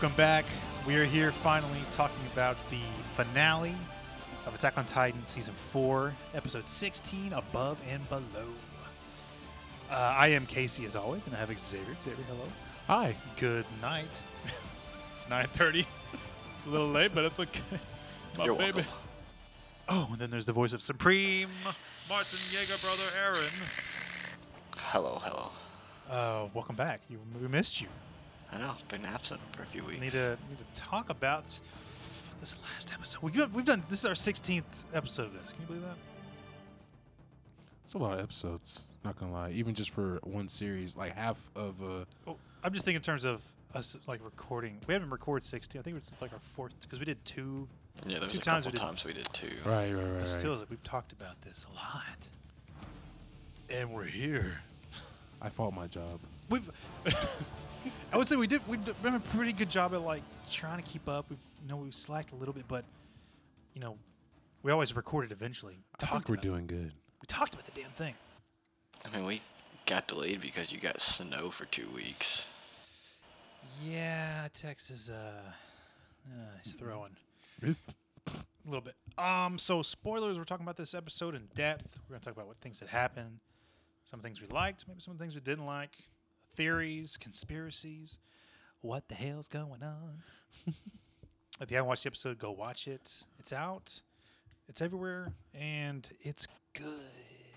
Welcome back. We are here finally talking about the finale of Attack on Titan Season 4, Episode 16, Above and Below. Uh, I am Casey, as always, and I have Xavier. Xavier, hello. Hi. Good night. it's 9.30. A little late, but it's okay. My You're baby. welcome. Oh, and then there's the voice of Supreme Martin Yeager, brother Aaron. Hello, hello. Uh, welcome back. You, we missed you. I know, been absent for a few weeks. need to need to talk about this last episode. We've, we've done this is our 16th episode of this. Can you believe that? It's a lot of episodes. Not gonna lie. Even just for one series, like half of uh Oh, I'm just thinking in terms of us like recording. We haven't recorded 16. I think it's like our fourth because we did two. yeah, there's two a times couple we did- times we did two. Right, right, right. But still, right. like we've talked about this a lot, and we're here. I fought my job. We've. I would say we did. We've done a pretty good job at like trying to keep up. We've you know we've slacked a little bit, but you know we always recorded eventually. I think we're about it. doing good. We talked about the damn thing. I mean, we got delayed because you got snow for two weeks. Yeah, Texas. Uh, uh he's throwing a little bit. Um, so spoilers. We're talking about this episode in depth. We're gonna talk about what things that happened, some things we liked, maybe some things we didn't like, theories, conspiracies. What the hell's going on? if you haven't watched the episode, go watch it. It's out. It's everywhere, and it's good.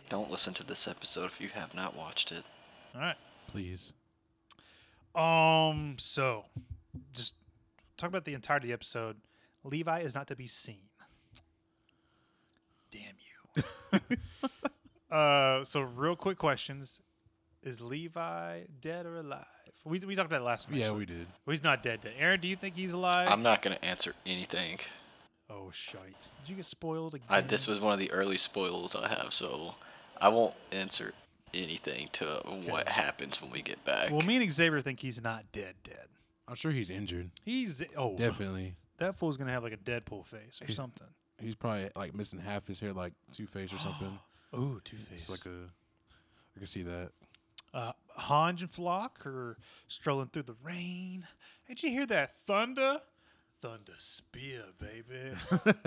Don't listen to this episode if you have not watched it. All right. Please. Um. So, just talk about the entirety of the episode. Levi is not to be seen. Damn you. uh. So, real quick questions: Is Levi dead or alive? We we talked about it last week. Yeah, we did. Well, he's not dead. Dead. Aaron, do you think he's alive? I'm not gonna answer anything. Oh shite! Did you get spoiled again? I, this was one of the early spoils I have, so I won't answer anything to what happens when we get back. Well, me and Xavier think he's not dead. Dead. I'm sure he's injured. He's oh Definitely. that fool's gonna have like a Deadpool face or He's- something. He's probably like missing half his hair, like Two Face or something. Ooh, Two Face. It's like a. I can see that. Uh, Hange and Floch are strolling through the rain. Did you hear that thunder? Thunder spear, baby.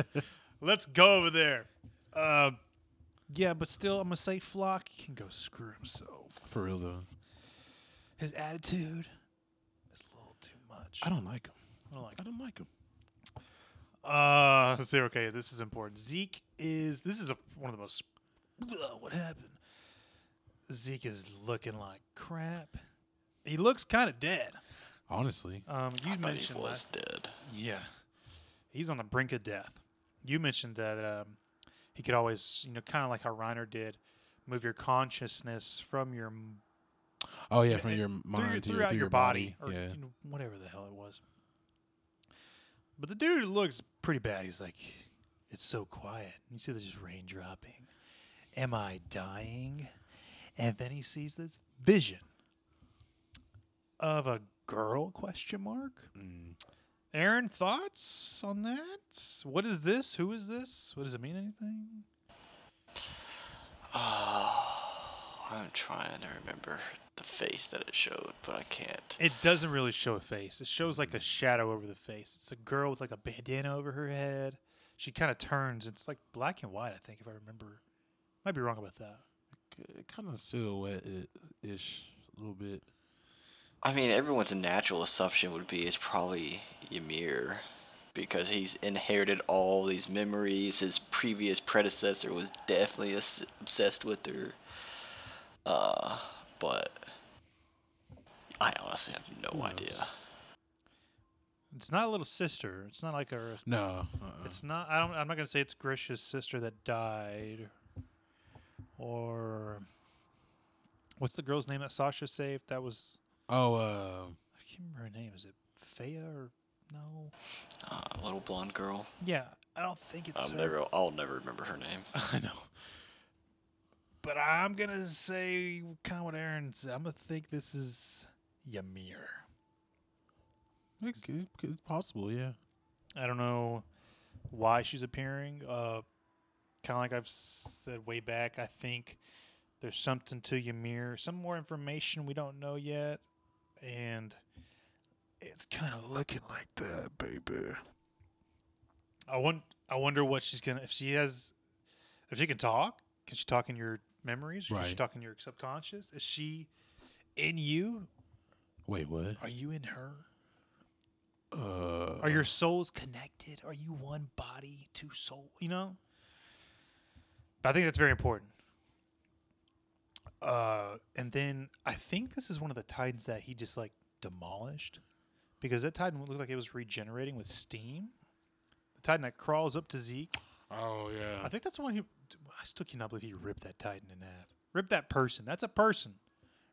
Let's go over there. Uh, yeah, but still, I'm gonna say Floch can go screw himself. For real though. His attitude is a little too much. I don't like him. I don't like. I don't like him. Uh, let's see. Okay, this is important. Zeke is. This is a, one of the most. Ugh, what happened? Zeke is looking like crap. He looks kind of dead. Honestly. Um, you I thought he mentioned was last, dead. yeah, he's on the brink of death. You mentioned that um, he could always, you know, kind of like how Reiner did, move your consciousness from your Oh yeah, from your mind your- to your, through your your body, body. or yeah. you know, whatever the hell it was. But the dude looks pretty bad. He's like, it's so quiet. You see, there's just rain dropping. Am I dying? And then he sees this vision of a girl? Question mark. Mm. Aaron, thoughts on that? What is this? Who is this? What does it mean? Anything? Oh, I'm trying to remember the face that it showed, but I can't. It doesn't really show a face. It shows like a shadow over the face. It's a girl with like a bandana over her head. She kind of turns. It's like black and white, I think, if I remember. Might be wrong about that. Kind of silhouette ish, a little bit. I mean, everyone's natural assumption would be it's probably Ymir because he's inherited all these memories. His previous predecessor was definitely obsessed with her. Uh, but I honestly have no idea. It's not a little sister. It's not like a No. Uh-uh. It's not. I don't. I'm not gonna say it's Grisha's sister that died, or what's the girl's name that Sasha saved? That was oh, uh, I can't remember her name. Is it Faya or no? Uh, little blonde girl. Yeah, I don't think it's. I'll her. never. I'll never remember her name. I know. But I'm gonna say kind of what Aaron said. I'm gonna think this is Ymir. it's, it's possible, yeah. I don't know why she's appearing. Uh, kind of like I've said way back. I think there's something to Ymir, some more information we don't know yet, and It's kind of looking like that, baby. I want. I wonder what she's gonna. If she has, if she can talk, can she talk in your memories? Can she Right. talk in your subconscious? Is she in you? Wait, what? Are you in her? Uh, Are your souls connected? Are you one body, two soul? You know. But I think that's very important. Uh, and then I think this is one of the titans that he just like demolished, because that titan looked like it was regenerating with steam. The titan that crawls up to Zeke. Oh yeah. I think that's the one who. I still cannot believe he ripped that titan in half. Rip that person. That's a person.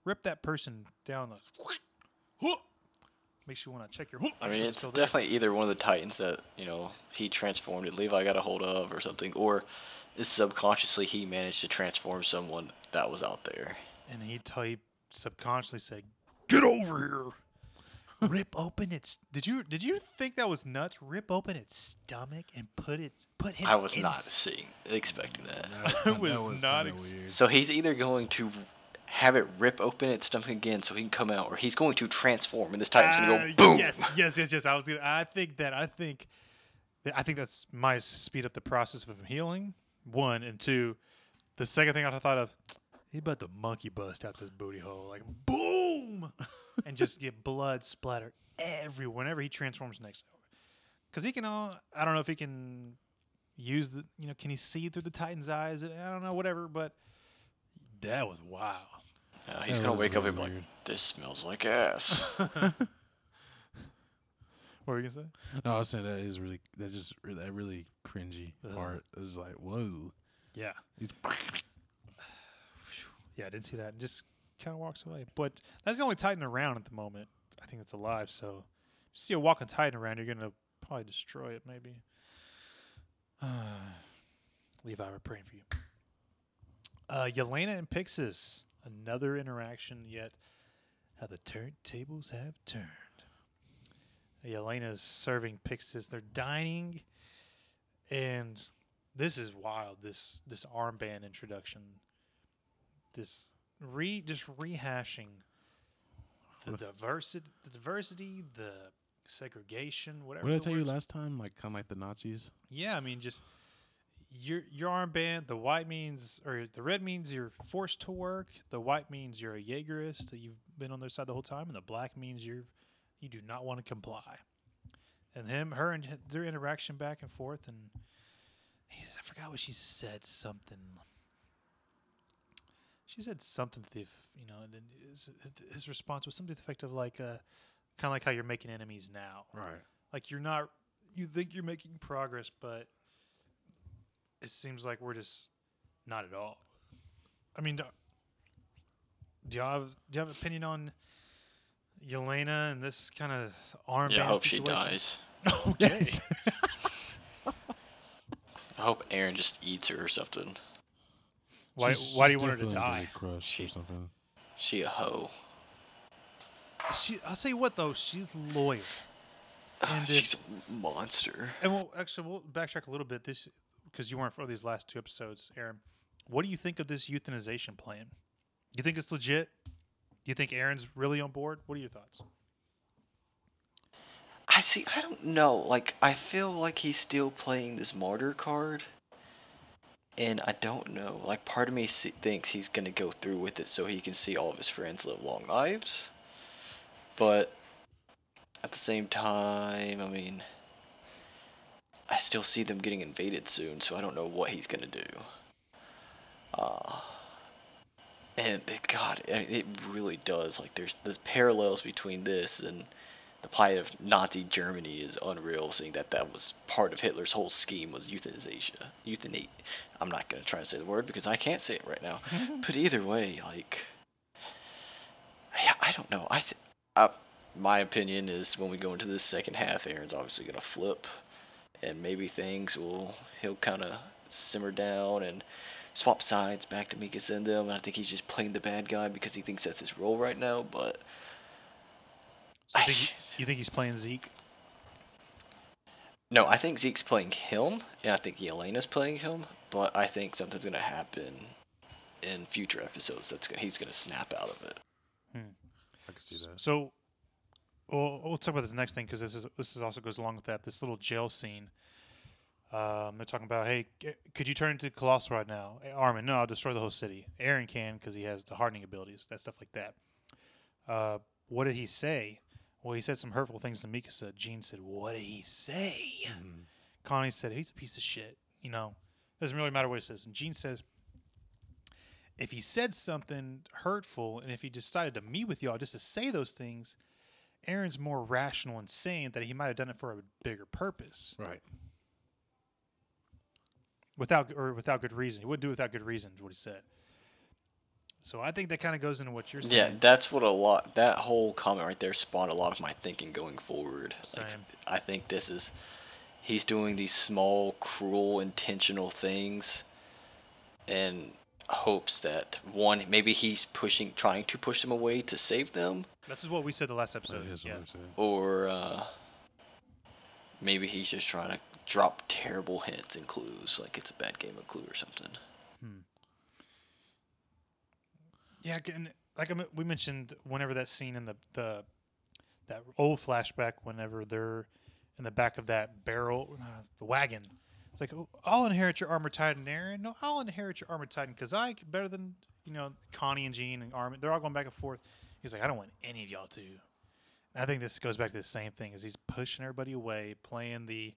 Rip that person down the. Makes you want to check your. I mean, it's definitely either one of the Titans that you know he transformed and Levi got a hold of, or something, or is subconsciously he managed to transform someone that was out there. And he type subconsciously said, "Get over here." Rip open its. Did you did you think that was nuts? Rip open its stomach and put it put him. I was in not s- seeing expecting that. I was not kinda ex- weird. So he's either going to have it rip open its stomach again so he can come out, or he's going to transform and this Titan's gonna Uh, go boom. Yes, yes, yes, yes. I was. Gonna, I think that. I think. That, I think that's my speed up the process of him healing. One and two. The second thing I thought of, he about to monkey bust out this booty hole, like boom, and just get blood splatter everywhere whenever he transforms next. Because he can. Uh, I don't know if he can use the. You know, can he see through the Titan's eyes? I don't know. Whatever, but that was wild. Uh, he's That gonna was wake up and be like, "This smells like ass." What were you gonna say? No, I was saying that is really that just that really cringy Ugh. part. It was like, whoa. Yeah. Yeah, I didn't see that. And Just kind of walks away. But that's the only Titan around at the moment. I think it's alive. So if you see a walking Titan around, you're gonna probably destroy it. Maybe. Levi, we're praying for you. Uh, Yelena and Pixis, another interaction. Yet, how the turntables have turned. Yelena's serving Pixis. They're dining, and this is wild. This this armband introduction this re just rehashing the diversity the diversity the segregation whatever What did I tell you last time? Like kind of like the Nazis. yeah i mean just your your armband the white means or the red means you're forced to work the white means you're a jaegerist that you've been on their side the whole time and the black means you're you do not want to comply. And him her and their interaction back and forth and he's, i forgot what she said something. She said something to the you know and then his, his response was something to the effect of like uh kind of like how you're making enemies now. Right. like you're not you think you're making progress but it seems like we're just not at all. I mean do, do y'all have do you have an opinion on Yelena and this kind of armband yeah, I hope she situation? dies. okay I hope Aaron just eats her or something. why, She's- why do you want her to die really crushed She- or something. She a hoe. she, i'll tell you what though she's loyal and if- She's a monster. And we'll actually we'll backtrack a little bit this because you weren't for these last two episodes, Aaron. What do you think of this euthanization plan? You think it's legit? Do you think Aaron's really on board? What are your thoughts? I see. I don't know. Like, I feel like he's still playing this martyr card, and I don't know. Like, part of me thinks he's gonna go through with it so he can see all of his friends live long lives, but at the same time, I mean, I still see them getting invaded soon, so I don't know what he's gonna do. Uh, and it, God, it really does. Like, there's there's parallels between this and the plight of Nazi Germany is unreal. Seeing that that was part of Hitler's whole scheme was euthanasia, euthanate. I'm not gonna try to say the word because I can't say it right now. but either way, like, yeah, I don't know. I, th- uh, my opinion is when we go into this second half, Aaron's obviously gonna flip, and maybe things will he'll kind of simmer down and swap sides back to Mika Sendem. And I think he's just playing the bad guy because he thinks that's his role right now. But So you, think he- you think he's playing Zeke? No, I think Zeke's playing him, and I think Yelena's playing him. But I think something's gonna happen in future episodes. That's gonna, he's gonna snap out of it. Hmm. I can see that. So well, we'll talk about this next thing because this is this is also goes along with that. This little jail scene. Um, they're talking about, hey, could you turn into Colossal right now? Hey, Armin, no, I'll destroy the whole city. Aaron can because he has the hardening abilities, that stuff like that. Uh, what did he say? Well, he said some hurtful things to Mikasa. Jean said, "What did he say?" Connie said, "He's a piece of shit." You know, doesn't really matter what he says. And Jean says, if he said something hurtful and if he decided to meet with y'all just to say those things, Aaron's more rational and sane that he might have done it for a bigger purpose Right. Without or without good reason. He wouldn't do it without good reason, is what he said. So I think that kind of goes into what you're saying. Yeah, that's what a lot. That whole comment right there spawned a lot of my thinking going forward. Like, Same. I think this is he's doing these small, cruel, intentional things, and hopes that one maybe he's pushing, trying to push them away to save them, This is what we said the last episode. That is yeah. what I said. or uh, maybe he's just trying to drop terrible hints and clues, like it's a bad game of Clue or something. Yeah, and like we mentioned, whenever that scene in the the that old flashback, whenever they're in the back of that barrel, uh, the wagon, it's like, oh, I'll inherit your armor titan, Aaron. No, I'll inherit your armor titan because I better than you know Connie and Jean and Armin. They're all going back and forth. He's like, I don't want any of y'all to. I think this goes back to the same thing: is he's pushing everybody away, playing the,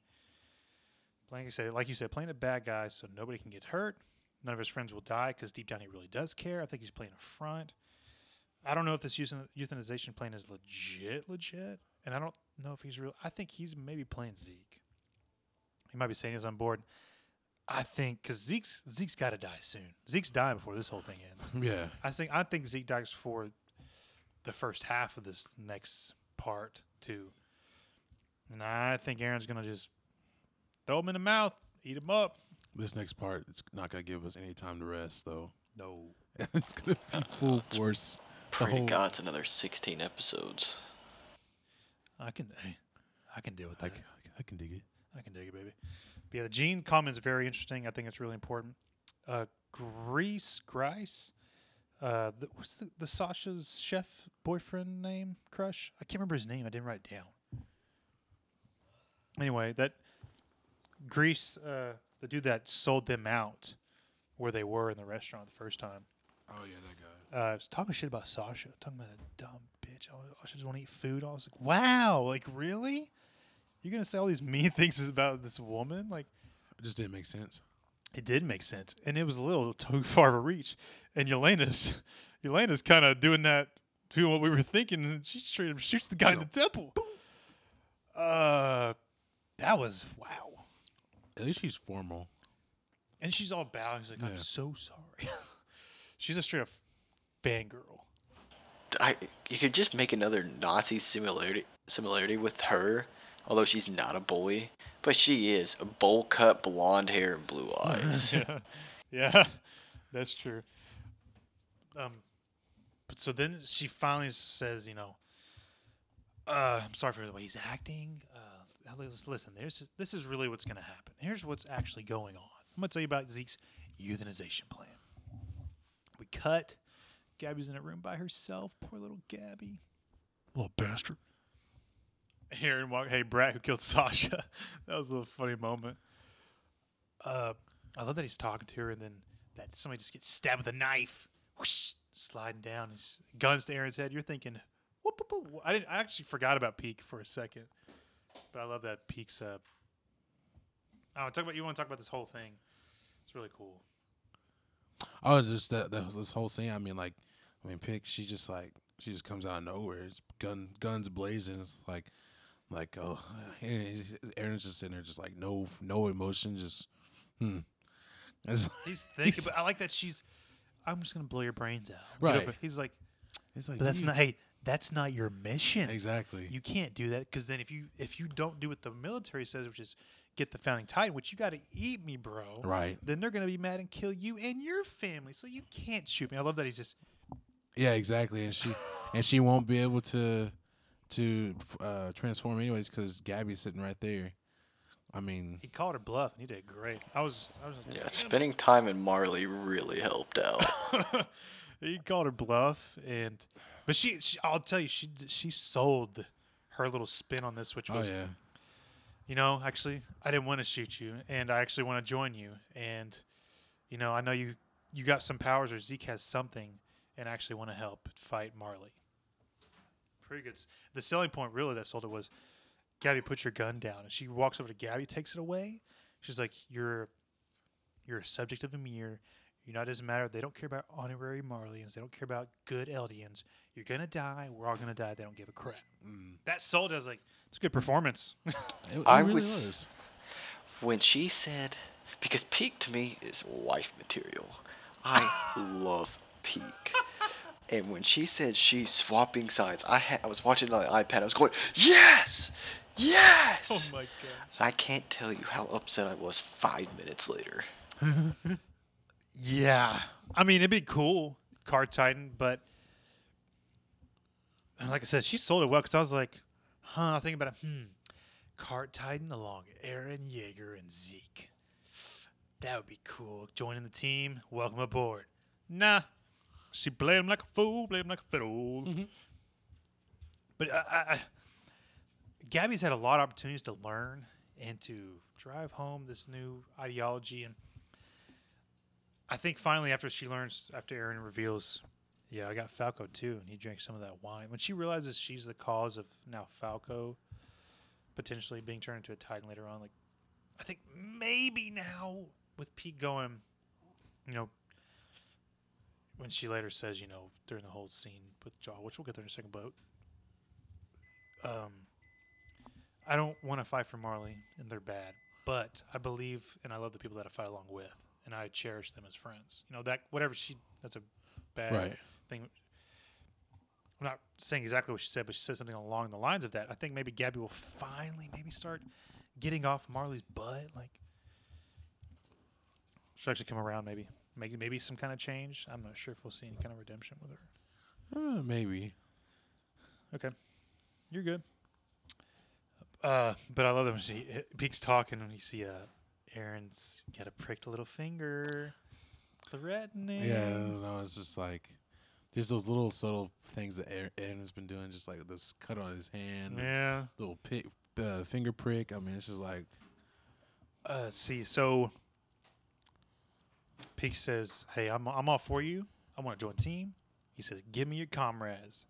playing said, like you said, playing the bad guy so nobody can get hurt. None of his friends will die because deep down he really does care. I think he's playing a front. I don't know if this euthani- euthanization plan is legit, legit, and I don't know if he's real. I think he's maybe playing Zeke. He might be saying he's on board. I think because Zeke's Zeke's got to die soon. Zeke's dying before this whole thing ends. Yeah. I think I think Zeke dies before the first half of this next part too, and I think Aaron's gonna just throw them in the mouth, eat them up. This next part, it's not gonna give us any time to rest, though. No, it's gonna be full force. The Pray to whole- God it's another 16 episodes. I can hey, I can deal with I, that. c- I can dig it. I can dig it, baby. But yeah, the Jean comment is very interesting. I think it's really important. Uh, Grease, Grice, uh, the, what's the, the Sasha's chef boyfriend name? Crush? I can't remember his name. I didn't write it down. Anyway, that Grease, uh, the dude that sold them out where they were in the restaurant the first time, Oh yeah, that guy. uh, was talking shit about Sasha, talking about that dumb bitch. Oh, she just want to eat food. I was like, wow, like really? You're gonna say all these mean things about this woman? Like, It just didn't make sense. it did make sense, and it was a little too far of a reach. And Yelena's, Yelena's kind of doing that, doing what we were thinking, and she straight up shoots the guy in the temple. Uh, that was wow. At least she's formal. And she's all bowing. She's like, I'm Yeah. so sorry. she's a straight up fangirl. I you could just make another Nazi similarity similarity with her, although she's not a bully, but she is a bowl cut, blonde hair, and blue eyes. yeah, yeah, that's true. Um, but so then she finally says, you know, uh, I'm sorry for the way he's acting. Let's listen. There's this is really what's going to happen. Here's what's actually going on. I'm going to tell you about Zeke's euthanization plan. We cut. Gabi's in a room by herself. Poor little Gabi. Little bastard. Aaron walk. Hey, Brad, who killed Sasha? that was a little funny moment. Uh, I love that he's talking to her, and then that somebody just gets stabbed with a knife, whoosh, sliding down. His guns to Aaron's head. You're thinking, whoop, whoop, whoop. I didn't. I actually forgot about Pieck for a second, but I love that Pieck's. Uh, oh, talk about you want to talk about this whole thing? It's really cool. Oh, just that, that this whole scene. I mean, like, I mean, Pieck. She just like she just comes out of nowhere. It's gun guns blazing. It's like, like oh, Aaron's just sitting there, just like no no emotion, just hmm. It's, He's thinking. but I like that she's. I'm just gonna blow your brains out. Right. He's like, it's like but that's not. Hey, that's not your mission. exactly. You can't do that because then if you if you don't do what the military says, which is get the founding titan, which you got to eat me, bro. Right. Then they're gonna be mad and kill you and your family. So you can't shoot me. I love that he's just Yeah, exactly. And she and she won't be able to to uh, transform anyways because Gabi's sitting right there. I mean, he called her bluff and he did great. I was I was yeah, spending time in Marley really helped out. he called her bluff and but she, she I'll tell you she she sold her little spin on this, which Oh was, yeah. you know, actually, I didn't want to shoot you, and I actually want to join you, and you know, I know you you got some powers, or Zeke has something, and I actually want to help fight Marley. Pretty good. The selling point really that sold it was, Gabi, put your gun down, and she walks over to Gabi, takes it away. She's like, "You're, you're a subject of Ymir. You're not doesn't matter. They don't care about honorary Marleyans. They don't care about good Eldians. You're gonna die. We're all gonna die. They don't give a crap." Mm. That sold. it. I was like, "It's a good performance." It, it I really was- was. when she said, because Pieck to me is wife material. I love Pieck. And when she said she's swapping sides, I had, I was watching it on the iPad. I was going, yes, yes. oh my god. I can't tell you how upset I was five minutes later. Yeah, I mean it'd be cool, Cart Titan, but like I said, she sold it well because I was like, huh. I think about it. Hmm, Cart Titan along Aaron Yeager and Zeke. That would be cool. Joining the team. Welcome aboard. Nah, she played him like a fool. Played him like a fiddle. But I, I, I, Gabi's had a lot of opportunities to learn and to drive home this new ideology and. I think finally after she learns, after Aaron reveals, yeah, I got Falco too, and he drank some of that wine. When she realizes she's the cause of now Falco potentially being turned into a Titan later on, like I think maybe now with Pete going, you know, when she later says, you know, during the whole scene with Jaw, which we'll get there in a second, but um, I don't want to fight for Marley, and they're bad, but I believe and I love the people that I fight along with and I cherish them as friends. You know that whatever she that's a bad Right. thing. I'm not saying exactly what she said, but she said something along the lines of that. I think maybe Gabby will finally maybe start getting off Marley's butt. Like she'll actually come around. Maybe maybe maybe some kind of change. I'm not sure if we'll see any kind of redemption with her. Uh, maybe. Okay, you're good. Uh, but I love that when she Pieck's talking and you see uh Aaron's got a pricked little finger, threatening. Yeah, no, it's just like there's those little subtle things that Aaron, Aaron has been doing, just like this cut on his hand, Yeah. little pick, uh, finger prick. I mean, it's just like Uh, let's see, so Pieck says, "Hey, I'm I'm all for you. I want to join team." He says, "Give me your comrades.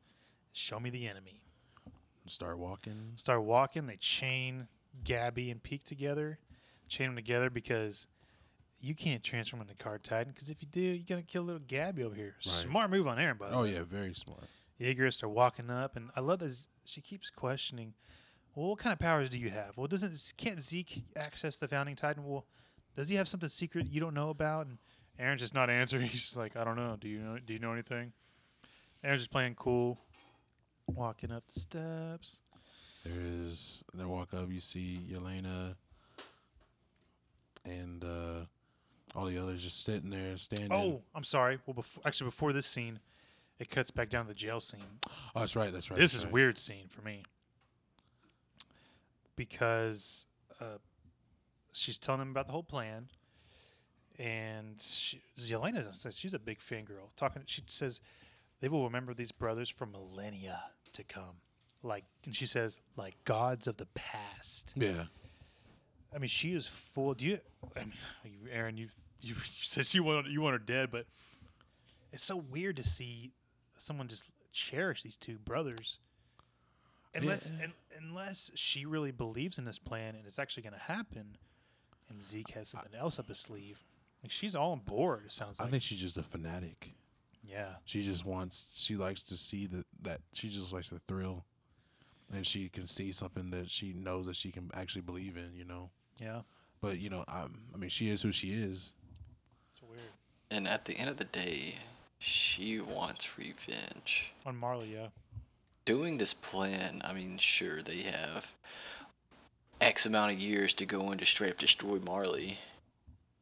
Show me the enemy." start walking. Start walking. They chain Gabi and Pieck together, chain them together because you can't transform into Cart Titan. Because if you do, you're gonna kill little Gabi over here. Smart move on Aaron, by the Oh way. yeah, very smart. The Jaegerists are walking up, and I love this. She keeps questioning, "Well, what kind of powers do you have? Well, doesn't can't Zeke access the Founding Titan? Well, does he have something secret you don't know about?" And Aaron's just not answering. He's just like, "I don't know. Do you know? Do you know anything?" Aaron's just playing cool, walking up the steps. There is. Then walk up, you see Yelena and uh, all the others just sitting there, standing. Oh, I'm sorry. Well, before, actually, before this scene, it cuts back down to the jail scene. Oh, that's right. That's right. this that's is right. weird scene for me because uh, she's telling him about the whole plan, and she, Yelena says she's a big fangirl. Talking, she says they will remember these brothers for millennia to come. Like, and she says, like gods of the past. Yeah. I mean, she is full. Do you, I mean, Aaron? You you, you said you want you want her dead, but it's so weird to see someone just cherish these two brothers. Unless Yeah. un, unless she really believes in this plan and it's actually going to happen, and Zeke has something else up his sleeve, like she's all on board. It sounds like I like. think she's just a fanatic. yeah. She just wants. She likes to see that. That she just likes the thrill, and she can see something that she knows that she can actually believe in. You know. Yeah. But you know, um, I mean, she is who she is. It's weird. And at the end of the day, she wants revenge. On Marley, yeah. Doing this plan, I mean, sure, they have X amount of years to go in to straight up destroy Marley.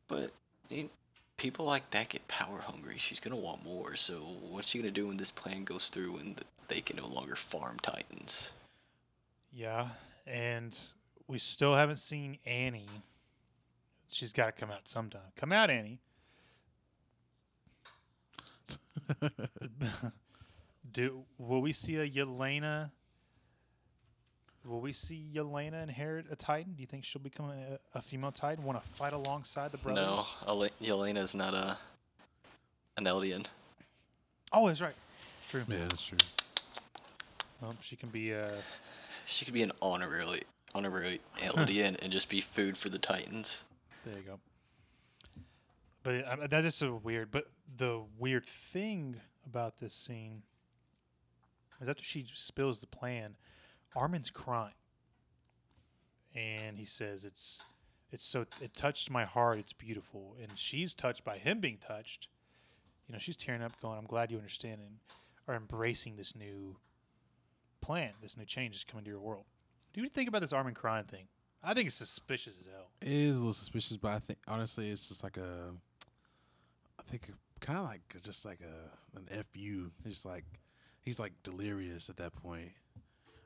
But you know, people like that get power hungry. She's going to want more. So, what's she going to do when this plan goes through and they can no longer farm Titans? Yeah, and we still haven't seen Annie. She's got to come out sometime. Come out, Annie. Do will we see a Yelena Will we see Yelena inherit a Titan? Do you think she'll become a, a female Titan? Want to fight alongside the brothers? No, Ale- Yelena's not a an Eldian. Oh, that's right. True. Yeah, that's true. Well, she can be. Uh, She could be an honorary honorary Eldian and just be food for the Titans. there you go. But that is so weird. But the weird thing about this scene is after she spills the plan, Armin's crying, and he says, "It's, it's so it touched my heart. It's beautiful." And she's touched by him being touched. You know, she's tearing up, going, "I'm glad you understand and are embracing this new plan, this new change is coming to your world." Do you think about this Armin crying thing? I think it's suspicious as hell. It is a little suspicious, but I think honestly, it's just like a. I think kind of like just like a an fu. It's like he's like delirious at that point.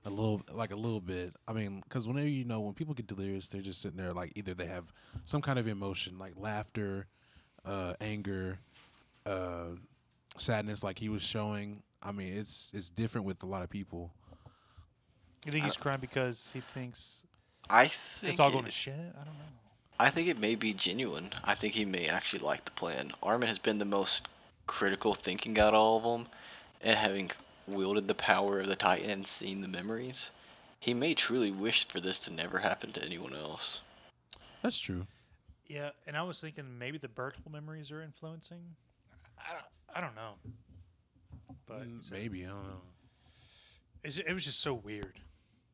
A little, like a little bit. I mean, because whenever you know when people get delirious, they're just sitting there like either they have some kind of emotion, like laughter, uh, anger, uh, sadness, like he was showing. I mean, it's it's different with a lot of people. You think he's crying because he thinks I think it's all it- going to shit? I don't know. I think it may be genuine. I think he may actually like the plan. Armin has been the most critical thinking out of all of them, and having wielded the power of the Titan and seen the memories, he may truly wish for this to never happen to anyone else. That's true. Yeah, and I was thinking maybe the Bertholdt memories are influencing. I don't, I don't know. But Mm, Maybe I don't know. it was just so weird.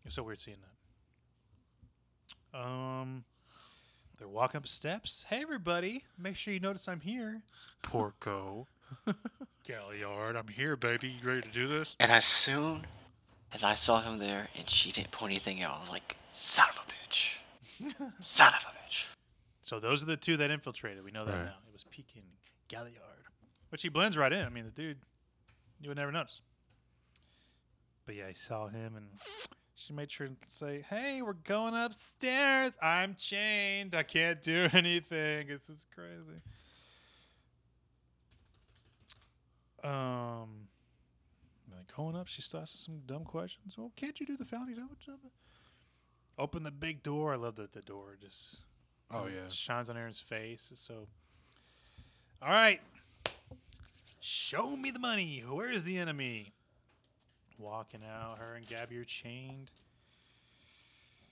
It was so weird seeing that. Um, they're walking up steps. Hey, everybody! Make sure you notice I'm here. Porco, Galliard, I'm here, baby. You ready to do this? And as soon as I saw him there and she didn't point anything out, I was like, son of a bitch. son of a bitch. So those are the two that infiltrated. We know that Right. now. It was Pekin Galliard, which he blends right in. I mean, the dude, you would never notice. But yeah, I saw him, and she made sure to say, "Hey, we're going upstairs. I'm chained. I can't do anything. This is crazy." Um, like going up, she still asks some dumb questions. Well, can't you do the founding? Open the big door. I love that the door just Oh it yeah. shines on Aaron's face. It's So, all right, show me the money. Where is the enemy? Walking out, her and Gabi are chained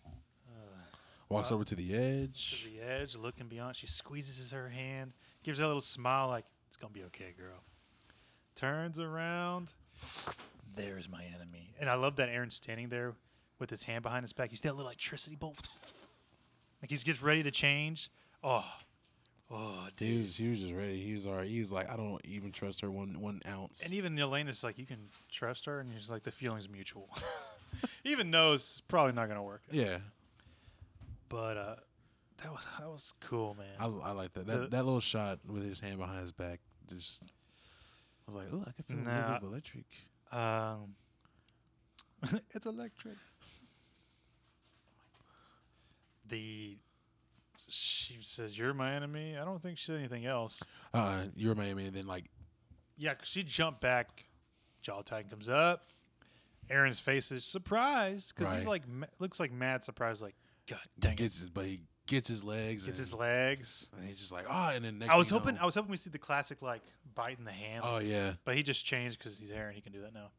uh, Walks uh, over to the to edge. the edge, looking beyond. She squeezes her hand, gives that little smile, like it's gonna be okay, girl. Turns around. There's my enemy, and I love that Aaron's standing there with his hand behind his back. You see that little electricity bolt, like he's just ready to change. Oh, oh, dude. He was he was just ready. He was alright. He was like, I don't even trust her one one ounce. And even Elena's like, you can trust her, and he's like, the feeling's mutual. even knows it's probably not gonna work. yeah, But uh, that was that was cool, man. I, I like that. That The- that little shot with his hand behind his back. Just I was like, oh, I can feel a little bit of electric. Um, it's electric. The she says you're my enemy. I don't think she said anything else. Uh, you're my enemy. And then like, Yeah, 'cause she jumped back. Jaw Titan comes up. Aaron's face is surprised because he's Right. like ma- looks like mad surprised. Like God dang it, gets his, but he gets his legs. gets and, his legs. and he's just like, ah, and then next I was thing you hoping know- I was hoping we see the classic like bite in the hand. oh yeah, But he just changed because he's Aaron. He can do that now.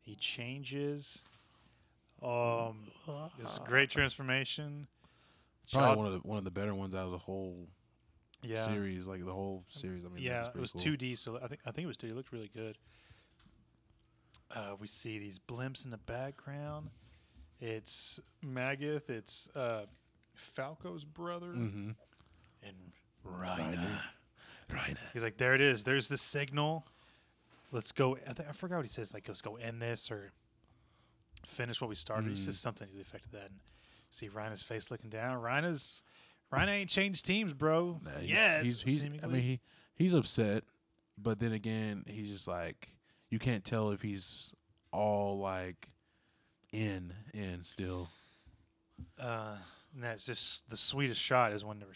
He changes. Um, this a great transformation. Probably one of the one of the better ones out of the whole yeah, series. Like the whole series. I mean, yeah. It was was pretty two D, so I think I think it was two. It looked really good. Uh, we see these blimps in the background. It's Magath. It's uh, Falco's brother. Mm-hmm. and Reiner. Right. He's like, there it is. There's the signal. Let's go. I, th- I forgot what he says. Like, let's go end this or finish what we started. He says Mhm. something to the effect of that. And see Reiner's face looking down. Reiner's Reiner ain't changed teams, bro. Nah, he's, yeah, he's, he's I mean he he's upset, but then again he's just like you can't tell if he's all like in in still. uh, and that's just the sweetest shot is when they're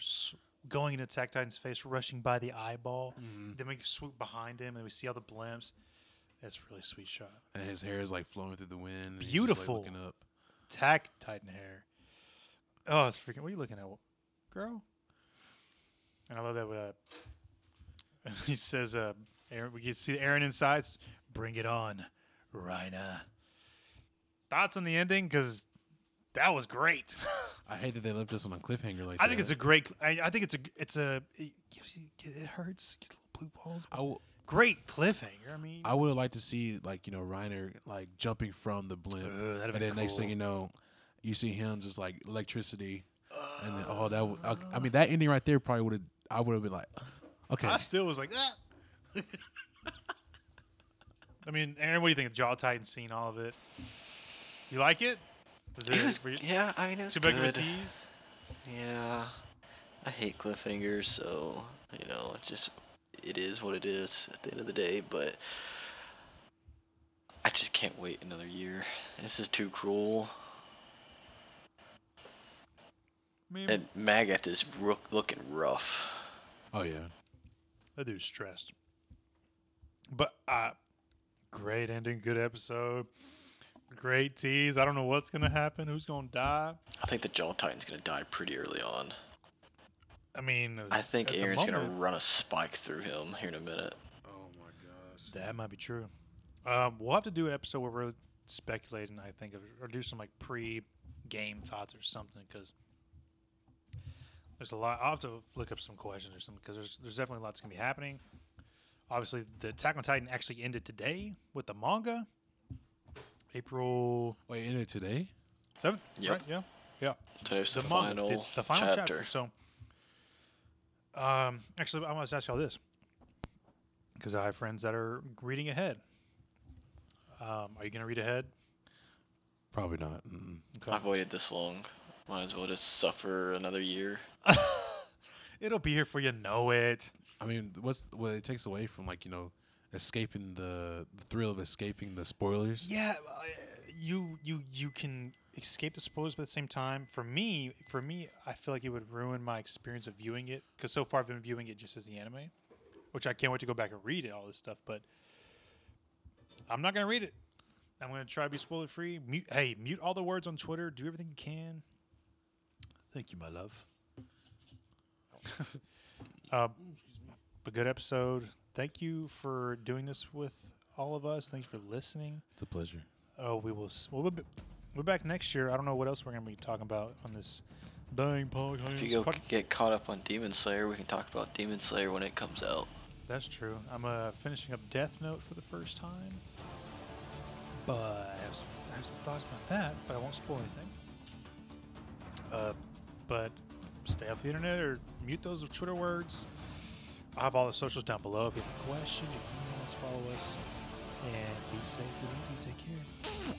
going into Attack Titan's face, rushing by the eyeball. Then we swoop behind him and we see all the blimps. That's a really sweet shot. And his hair is like flowing through the wind. just, like, Beautiful. looking up. Attack Titan hair. Oh, it's freaking. What are you looking at, girl? And I love that. Uh, he says, uh, Aaron, we can see Aaron inside. Bring it on, Reiner. Thoughts on the ending? Because that was great. I hate that they left us on a cliffhanger like that. I that. think it's a great. I, I think it's a. It's a. It, gives you- it hurts. Get little blue balls. I w- Great cliffhanger. I mean, I would have liked to see like you know Reiner like jumping from the blimp, Ugh, and then next thing you know, you see him just like electricity, and then oh that would, I, I mean that ending right there probably would have I would have been like, okay, I still was like, ah. I mean, Aaron, what do you think of Jaw Titan scene? All of it. You like it? Was It was, you- yeah, I mean, it was too big of a good. tease? Yeah, I hate cliffhangers, so you know, it just it is what it is at the end of the day. But I just can't wait another year. This is too cruel. Maybe. And Magath is rook looking rough. oh yeah, That dude's stressed. But uh great ending, good episode. Great tease. I don't know what's gonna happen. Who's gonna die? I think the Jaw Titan's gonna die pretty early on. I mean, I think at the Aaron's gonna run a spike through him here in a minute. oh my gosh, That might be true. Um, we'll have to do an episode where we're speculating. I think, or do some like pre-game thoughts or something because there's a lot. I'll have to look up some questions or something because there's there's definitely lots gonna be happening. Obviously, the Attack on Titan actually ended today with the manga. April wait, ended today? seventh. Yep. Right? Yeah. Yeah. Today's the, the manga. final, It's the final chapter. chapter. So, um, actually, I want to ask y'all this because I have friends that are reading ahead. Um, are you going to read ahead? Probably not. Mm-mm. Okay. I've waited this long. Might as well just suffer another year. It'll be here for you know it. I mean, what's what it takes away from like you know escaping the the thrill of escaping the spoilers? Yeah, uh, you you you can escape the spoilers, but at the same time, for me, for me, I feel like it would ruin my experience of viewing it because so far I've been viewing it just as the anime, which I can't wait to go back and read it, all this stuff. But I'm not gonna read it. I'm gonna try to be spoiler free. Mute, hey, mute all the words on Twitter. Do everything you can. Thank you, my love. uh, a good episode. Thank you for doing this with all of us. Thanks for listening. It's a pleasure. Oh, we will. We'll be, we're back next year. I don't know what else we're gonna be talking about on this dang podcast. If you go Pod- get caught up on Demon Slayer, we can talk about Demon Slayer when it comes out. That's true. I'm uh, finishing up Death Note for the first time, but I have, some, I have some thoughts about that. But I won't spoil anything. Uh, but stay off the internet or mute those Twitter words. I'll have all the socials down below. If you have a question, you can follow us. And be safe. We love you. Take care.